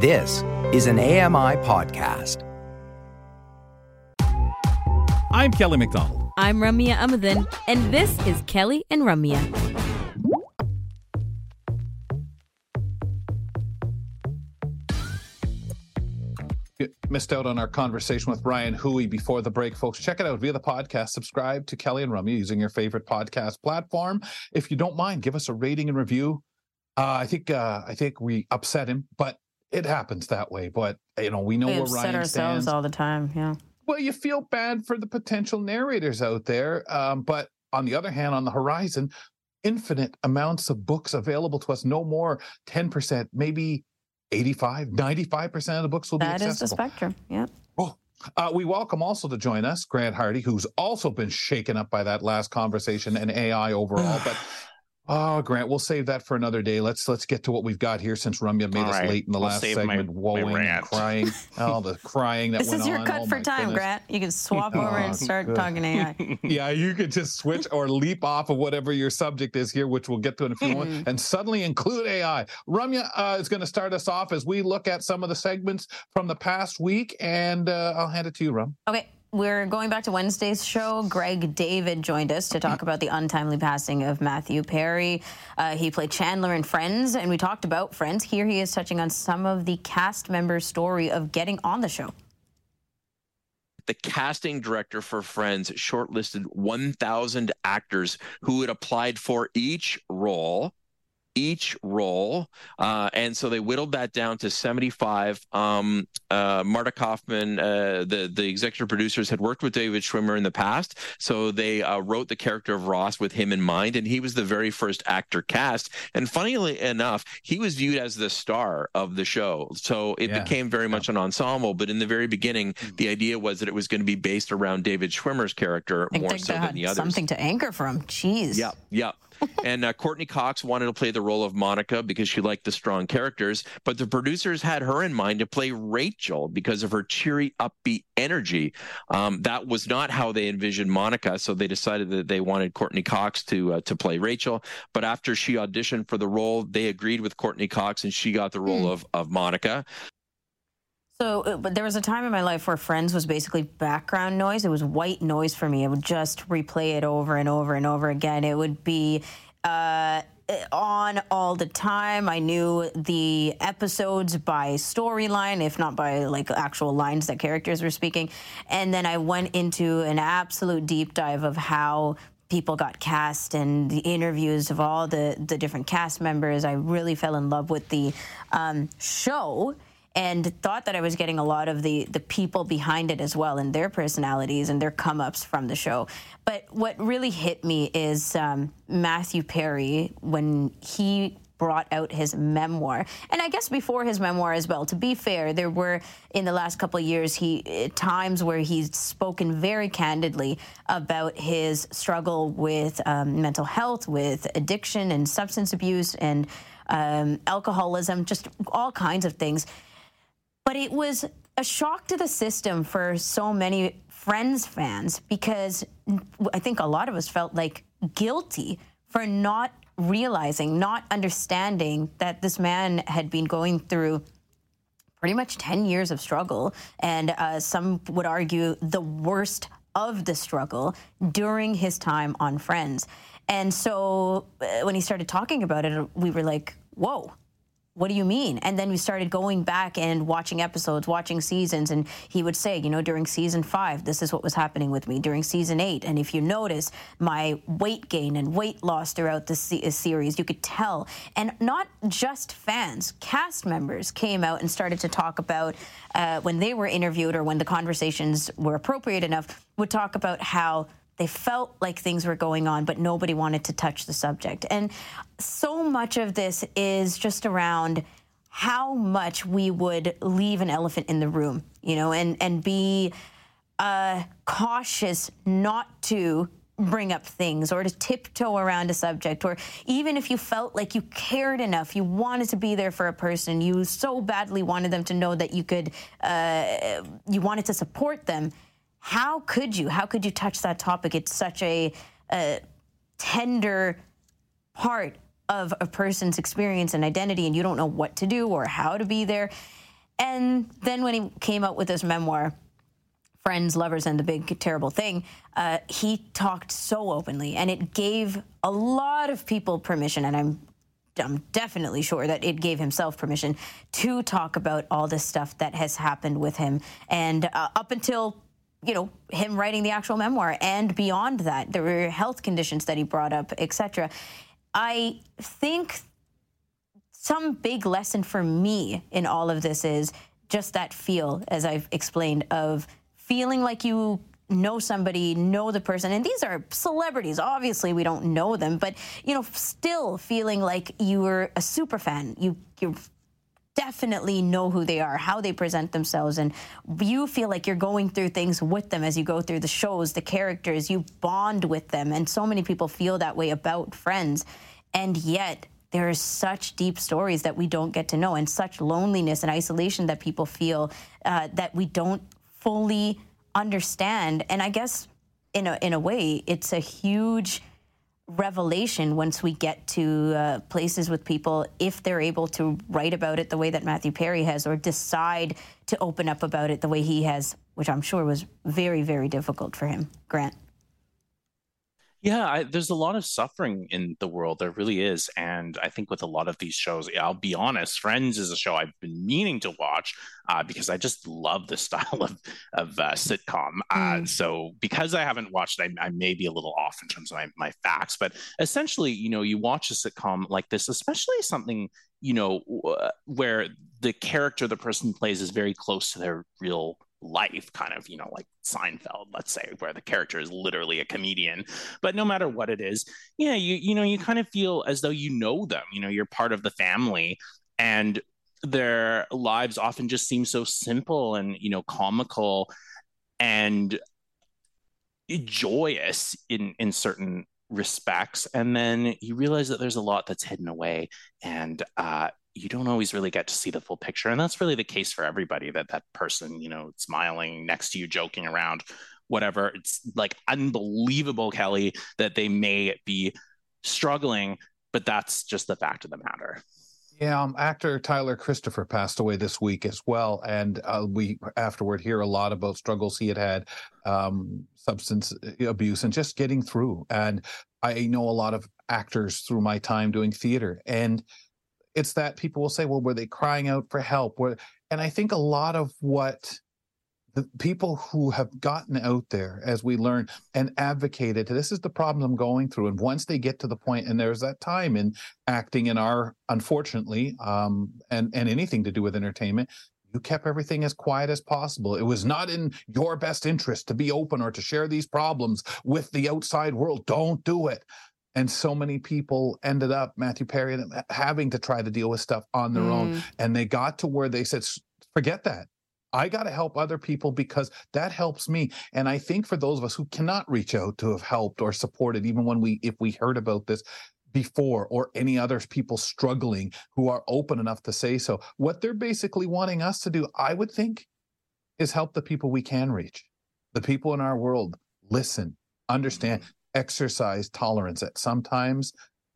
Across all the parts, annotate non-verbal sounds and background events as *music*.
This is an AMI podcast. I'm Kelly McDonald. I'm Ramya Amuthan, and this is Kelly and Ramya. You missed out on our conversation with Ryan Hui before the break, folks. Check it out via the podcast. Subscribe to Kelly and Ramya using your favorite podcast platform. If you don't mind, give us a rating and review. Uh, I think uh, I think we upset him, but it happens that way. But you know, we know we where Ryan ourselves stands. all the time. Yeah. Well, you feel bad for the potential narrators out there, um, but on the other hand, on the horizon, infinite amounts of books available to us. No more ten percent, maybe 85, 95 percent of the books will be That is the spectrum. Yeah. Oh, uh, we welcome also to join us Grant Hardy, who's also been shaken up by that last conversation and AI overall. but *sighs* *laughs* oh, Grant, we'll save that for another day. Let's let's get to what we've got here since Ramya made All us right, late in the I'll last save my- segment, my woeing and crying. *laughs* Oh, the crying that This went is your on. cut Oh, for time, goodness. Grant. You can *laughs* swap over Oh, and start good. talking AI. *laughs* Yeah, you could just switch or leap off of whatever your subject is here, which we'll get to in a few Mm-hmm. moments, and suddenly include AI. Ramya uh, is going to start us off as we look at some of the segments from the past week, and uh, I'll hand it to you, Ram. Okay, we're going back to Wednesday's show. Greg David joined us to talk about the untimely passing of Matthew Perry. Uh, he played Chandler in Friends, and we talked about Friends. Here he is touching on some of the cast members' story of getting on the show. the casting director for Friends shortlisted 1,000 actors who had applied for each role. Each role, uh, and so they whittled that down to 75. Um, uh, Marta Kauffman, uh, the the executive producers, had worked with David Schwimmer in the past, so they uh, wrote the character of Ross with him in mind, and he was the very first actor cast. And funnily enough, he was viewed as the star of the show, so it Yeah. became very much an ensemble. But in the very beginning, the idea was that it was going to be based around David Schwimmer's character more so than the had others. something to anchor from. Jeez. Yeah, yeah. And uh, Courteney Cox wanted to play the role of Monica because she liked the strong characters, but the producers had her in mind to play Rachel because of her cheery, upbeat energy. Um, that was not how they envisioned Monica, so they decided that they wanted Courteney Cox to uh, to play Rachel. But after she auditioned for the role, they agreed with Courteney Cox, and she got the role of of Monica. So, uh, but there was a time in my life where Friends was basically background noise. It was white noise for me. I would just replay it over and over and over again. It would be uh, on all the time. I knew the episodes by storyline, if not by like actual lines that characters were speaking. And then I went into an absolute deep dive of how people got cast and the interviews of all the the different cast members. I really fell in love with the um, show and thought that I was getting a lot of the the people behind it as well and their personalities and their come ups from the show. But what really hit me is um, Matthew Perry when he brought out his memoir. And i guess before his memoir as well. To be fair there were in the last couple of years he eh, times where he's spoken very candidly about his struggle with um, mental health with addiction and substance abuse and um, alcoholism just all kinds of things but it was a shock to the system for so many Friends fans because I think a lot of us felt like guilty for not realizing, not understanding that this man had been going through pretty much 10 years of struggle, and uh, some would argue the worst of the struggle during his time on Friends. And so uh, when he started talking about it, we were like, whoa. What do you mean? And then we started going back and watching episodes, watching seasons, and he would say, you know, during season five, this is what was happening with me. During season eight, and if you notice my weight gain and weight loss throughout the series, you could tell. And not just fans, cast members came out and started to talk about uh, when they were interviewed or when the conversations were appropriate enough, would talk about how they felt like things were going on, but nobody wanted to touch the subject. And so much of this is just around how much we would leave an elephant in the room, you know, and and be uh, cautious not to bring up things or to tiptoe around a subject or even if you felt like you cared enough you wanted to be there for a person you so badly wanted them to know that you could uh, you wanted to support them how could you? How could you touch that topic? It's such a, a tender part of a person's experience and identity and you don't know what to do or how to be there. And then when he came out with his memoir, Friends, Lovers, and the Big Terrible Thing, uh, he talked so openly, and it gave a lot of people permission, and I'm I'm definitely sure that it gave himself permission to talk about all this stuff that has happened with him. And uh, up until you know him writing the actual memoir and beyond that there were health conditions that he brought up etc i think some big lesson for me in all of this is just that feel as i've explained of feeling like you know somebody, know the person, and these are celebrities. Obviously, we don't know them, but you know, still feeling like you were a super fan. You you definitely know who they are, how they present themselves, and you feel like you're going through things with them as you go through the shows, the characters. You bond with them, and so many people feel that way about friends, and yet. There are such deep stories that we don't get to know, and such loneliness and isolation that people feel uh, that we don't fully understand. And I guess in a in a way, it's a huge revelation once we get to uh, places with people if they're able to write about it the way that Matthew Perry has or decide to open up about it the way he has which I'm sure was very very difficult for him. Grant yeah, I, there's a lot of suffering in the world. There really is. And I think with a lot of these shows, I'll be honest, Friends is a show I've been meaning to watch uh, because I just love the *laughs* style of, of uh, sitcom. Uh, mm. So because I haven't watched, I, I, may be a little off in terms of my, my facts. But essentially, you know, you watch a sitcom like this, especially something, you know, where the character the person plays is very close to their real life, kind of, you know, like Seinfeld, let's say, where the character is literally a comedian. But no matter what it is, yeah, you you know, you kind of feel as though you know them. You know, you're part of the family, and their lives often just seem so simple and you know comical and joyous in in certain respects and then you realize that there's a lot that's hidden away and uh, you don't always really get to see the full picture and that's really the case for everybody that that person you know smiling next to you joking around whatever it's like unbelievable kelly that they may be struggling but that's just the fact of the matter yeah, um, actor Tyler Christopher passed away this week as well, and uh, we afterward hear a lot about struggles he had had, um, substance uh, abuse, and just getting through. And I know a lot of actors through my time doing theater, and it's that people will say, well, were they crying out for help? Were, and I think a lot of what the people who have gotten out there, as we learn, and advocated, this is the problem I'm going through. And once they get to the point, and there's that time in acting in our, unfortunately, um, and, and anything to do with entertainment, you kept everything as quiet as possible. It was not in your best interest to be open or to share these problems with the outside world. Don't do it and so many people ended up matthew perry having to try to deal with stuff on their mm. own and they got to where they said forget that. I got to help other people because that helps me. And i think for those of us who cannot reach out to have helped or supported even when we if we heard about this before or any other people struggling who are open enough to say so what they're basically wanting us to do i would think is help the people we can reach. The people in our world listen understand mm exercise tolerance that sometimes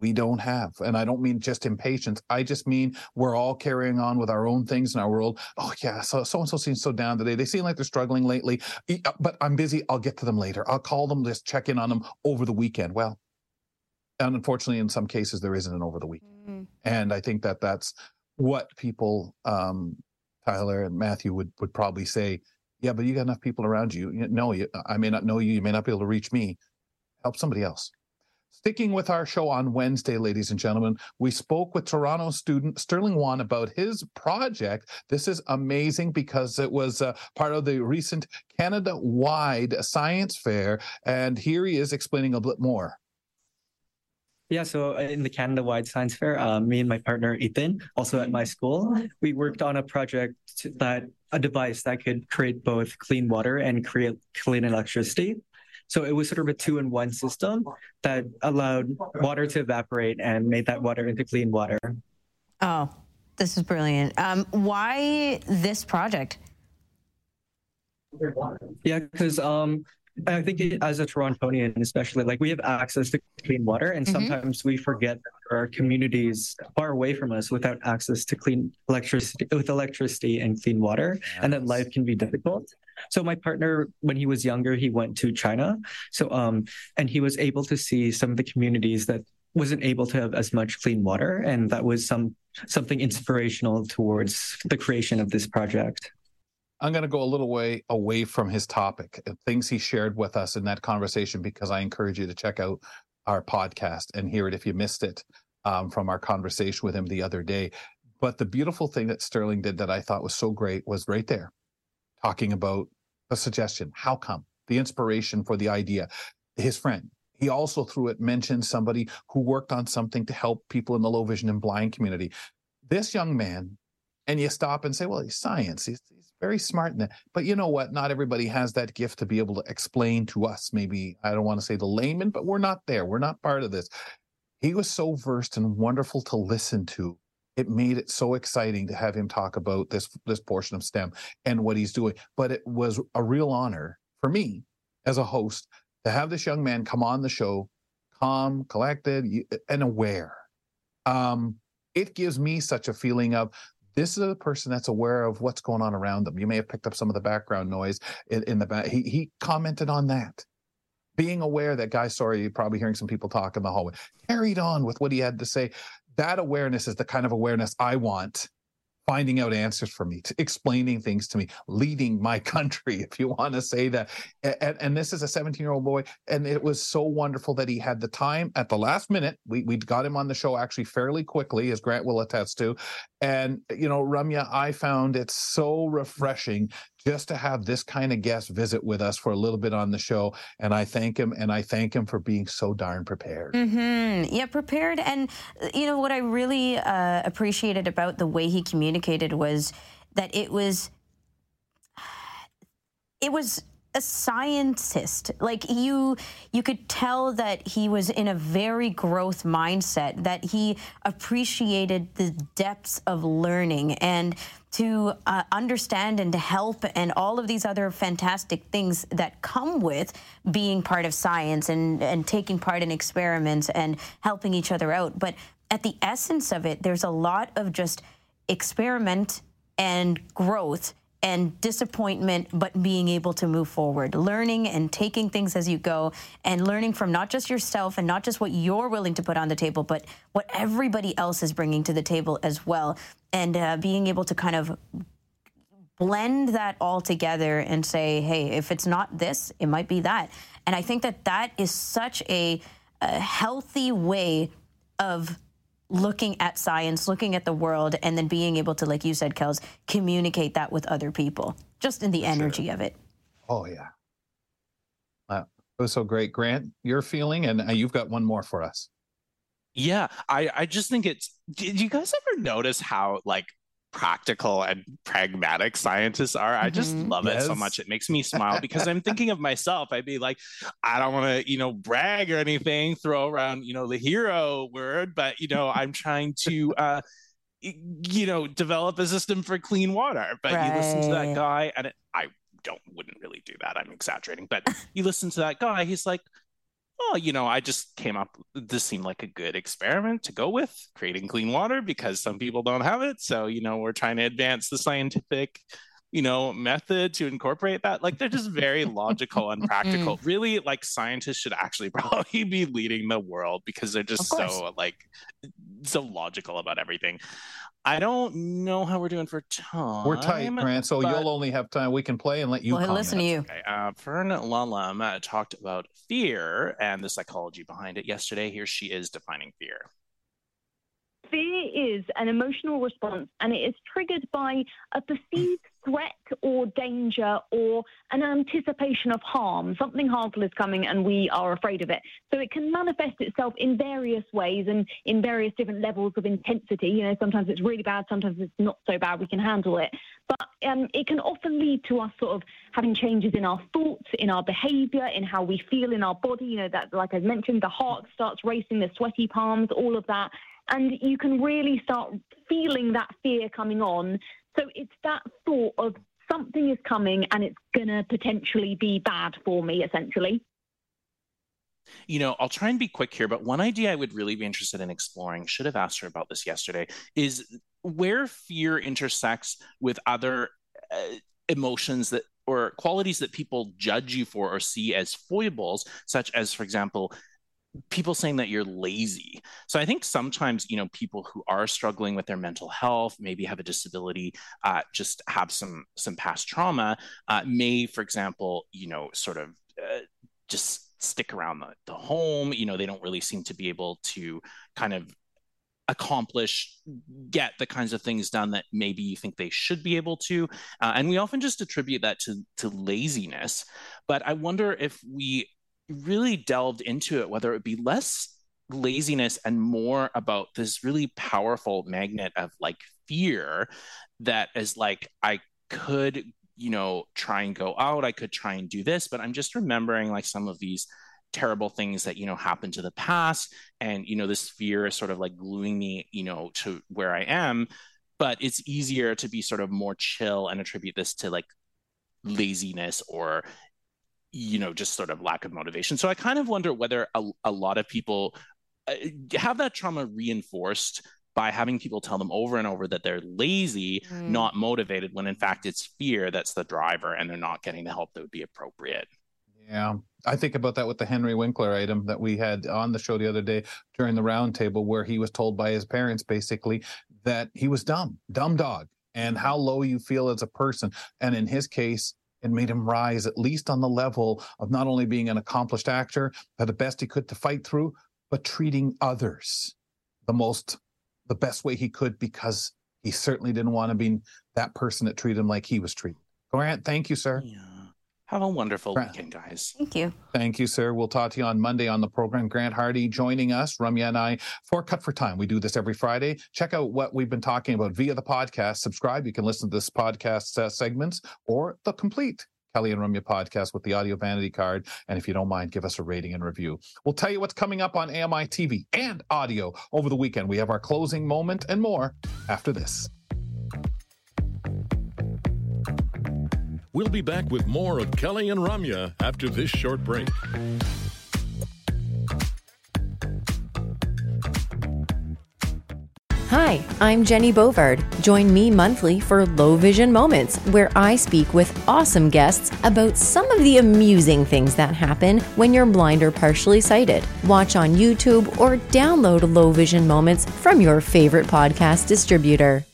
we don't have. And I don't mean just impatience. I just mean we're all carrying on with our own things in our world. Oh, yeah, so so and so seems so down today. They seem like they're struggling lately, uh, but I'm busy. I'll get to them later. I'll call them, just check in on them over the weekend. Well, and unfortunately, in some cases, there isn't an over the weekend. Mm-hmm. And I think that that's what people, um, Tyler and Matthew would would probably say. Yeah, but you got enough people around you. you no, you, I may not know you. You may not be able to reach me help somebody else. Sticking with our show on Wednesday, ladies and gentlemen, we spoke with Toronto student Sterling Wan about his project. This is amazing because it was uh, part of the recent Canada wide science fair. And here he is explaining a bit more. Yeah, so uh, in the Canada wide science fair, um, me and my partner Ethan, also at my school, we worked on a project that a device that could create both clean water and create clean electricity. So it was sort of a two in one system that allowed water to evaporate and made that water into clean water. Oh, this is brilliant. Um, why this project? Yeah, because um, I think as a Torontonian, especially, like we have access to clean water, and mm-hmm. sometimes we forget that there are communities far away from us without access to clean electricity with electricity and clean water and that life can be difficult. So my partner when he was younger he went to china. So um and he was able to see some of the communities that wasn't able to have as much clean water and that was some something inspirational towards the creation of this project I'm going to go a little way away from his topic and things he shared with us in that conversation because I encourage you to check out our podcast and hear it if you missed it um, from our conversation with him the other day. But the beautiful thing that Sterling did that I thought was so great was right there, talking about a suggestion. How come? The inspiration for the idea. His friend. He also through it mentioned somebody who worked on something to help people in the low vision and blind community. This young man, and you stop and say, well, he's science. He's, he's very smart in that. But you know what? Not everybody has that gift to be able to explain to us. Maybe I don't want to say the layman, but we're not there. We're not part of this. He was so versed and wonderful to listen to. It made it so exciting to have him talk about this this portion of STEM and what he's doing. But it was a real honor for me as a host to have this young man come on the show, calm, collected, and aware. Um, it gives me such a feeling of this is a person that's aware of what's going on around them. You may have picked up some of the background noise in, in the back. He, he commented on that. Being aware that, guy, sorry, you're probably hearing some people talk in the hallway, carried on with what he had to say. That awareness is the kind of awareness I want finding out answers for me, explaining things to me, leading my *laughs* country, if you want to say that. And, and this is a 17 year old boy. And it was so wonderful that he had the time at the last minute. We, we got him on the show actually fairly quickly, as Grant will attest to. And, you know, Ramya, I found it so refreshing just to have this kind of guest visit with us for a little bit on the show. And I thank him and I thank him for being so darn prepared. Mm-hmm. Yeah, prepared. And, uh, you know, what I really uh, appreciated about the way he communicated was that it was, it was a scientist like you you could tell that he was in a very growth mindset that he appreciated the depths of learning and to uh, understand and to help and all of these other fantastic things that come with being part of science and and taking part in experiments and helping each other out. But at the essence of it there's a lot of just experiment and growth and disappointment, but being able to move forward, learning and taking things as you go, and learning from not just yourself and not just what you're willing to put on the table, but what everybody else is bringing to the table as well, and uh, being able to kind of blend that all together and say, hey, if it's not this, it might be that. And I think that that is such a, a healthy way of looking at science, looking at the world, and then being able to, like you said, Kels, communicate that with other people, just in the energy sure. of it. Oh, yeah. Wow. It was so great. Grant, your feeling, and uh, you've got one more for us. Yeah, I, I just think it's. Did you guys ever notice how like practical and pragmatic scientists are. I just mm-hmm. love yes. it so much. It makes me *laughs* smile because I'm thinking of myself. I'd be like, I don't want to, you know, brag or anything, throw around, you know, the hero word, but you know, I'm trying to uh you know, develop a system for clean water. But right. you listen to that guy and it, I don't wouldn't really do that. I'm exaggerating, but you listen to that guy, he's like, oh, you know, I just came up, this seemed like a good experiment to go with, creating clean water because some people don't have it. So, you know, we're trying to advance the scientific, you know, method to incorporate that. Like they're just very *laughs* logical and practical. Mm. Really, like scientists should actually *laughs* probably be leading the world because they're just so like so logical about everything. I don't know how we're doing for time. We're tight, Grant. So you'll only have time. We can play and let you. Well, listen to you. Okay. Uh, Fern Lalem uh, talked about fear and the psychology behind it yesterday. Here she is defining fear. Fear is an emotional response, and it is triggered by a perceived threat or danger or an anticipation of harm. Something harmful is coming and we are afraid of it. So it can manifest itself in various ways and in various different levels of intensity. You know, sometimes it's really bad, sometimes it's not so bad, we can handle it. But um, it can often lead to us sort of having changes in our thoughts, in our behavior, in how we feel in our body. You know, that, like I mentioned, the heart starts racing, the sweaty palms, all of that. And you can really start feeling that fear coming on so it's that thought of something is coming and it's going to potentially be bad for me, essentially. You know, I'll try and be quick here, but one idea I would really be interested in exploring, should have asked her about this yesterday, is where fear intersects with other uh, emotions that or qualities that people judge you for or see as foibles, such as, for example, people saying that you're lazy. So I think sometimes, you know, people who are struggling with their mental health, maybe have a disability, uh, just have some some past trauma, uh, may, for example, you know, sort of uh, just stick around the, the home. You know, they don't really seem to be able to kind of accomplish get the kinds of things done that maybe you think they should be able to uh, and we often just attribute that to to laziness but i wonder if we really delved into it whether it would be less laziness and more about this really powerful magnet of like fear that is like i could you know try and go out i could try and do this but i'm just remembering like some of these terrible things that you know happened to the past and you know this fear is sort of like gluing me you know to where i am but it's easier to be sort of more chill and attribute this to like laziness or you know just sort of lack of motivation so i kind of wonder whether a, a lot of people uh, have that trauma reinforced by having people tell them over and over that they're lazy, mm. not motivated, when in fact it's fear that's the driver and they're not getting the help that would be appropriate. Yeah. I think about that with the Henry Winkler item that we had on the show the other day during the roundtable, where he was told by his parents basically that he was dumb, dumb dog, and how low you feel as a person. And in his case, it made him rise at least on the level of not only being an accomplished actor, but the best he could to fight through, but treating others the most, the best way he could, because he certainly didn't want to be that person that treated him like he was treated. Grant, thank you, sir. Yeah. Have a wonderful Grant. weekend, guys. Thank you. Thank you, sir. We'll talk to you on Monday on the program. Grant Hardy joining us, Ramya and I for Cut for Time. We do this every Friday. Check out what we've been talking about via the podcast. Subscribe. You can listen to this podcast uh, segments or the complete Kelly and Ramya podcast with the audio vanity card. And if you don't mind, give us a rating and review. We'll tell you what's coming up on AMI TV and audio over the weekend. We have our closing moment and more after this. We'll be back with more of Kelly and Ramya after this short break. Hi, I'm Jenny Bovard. Join me monthly for Low Vision Moments, where I speak with awesome guests about some of the amusing things that happen when you're blind or partially sighted. Watch on YouTube or download Low Vision Moments from your favorite podcast distributor.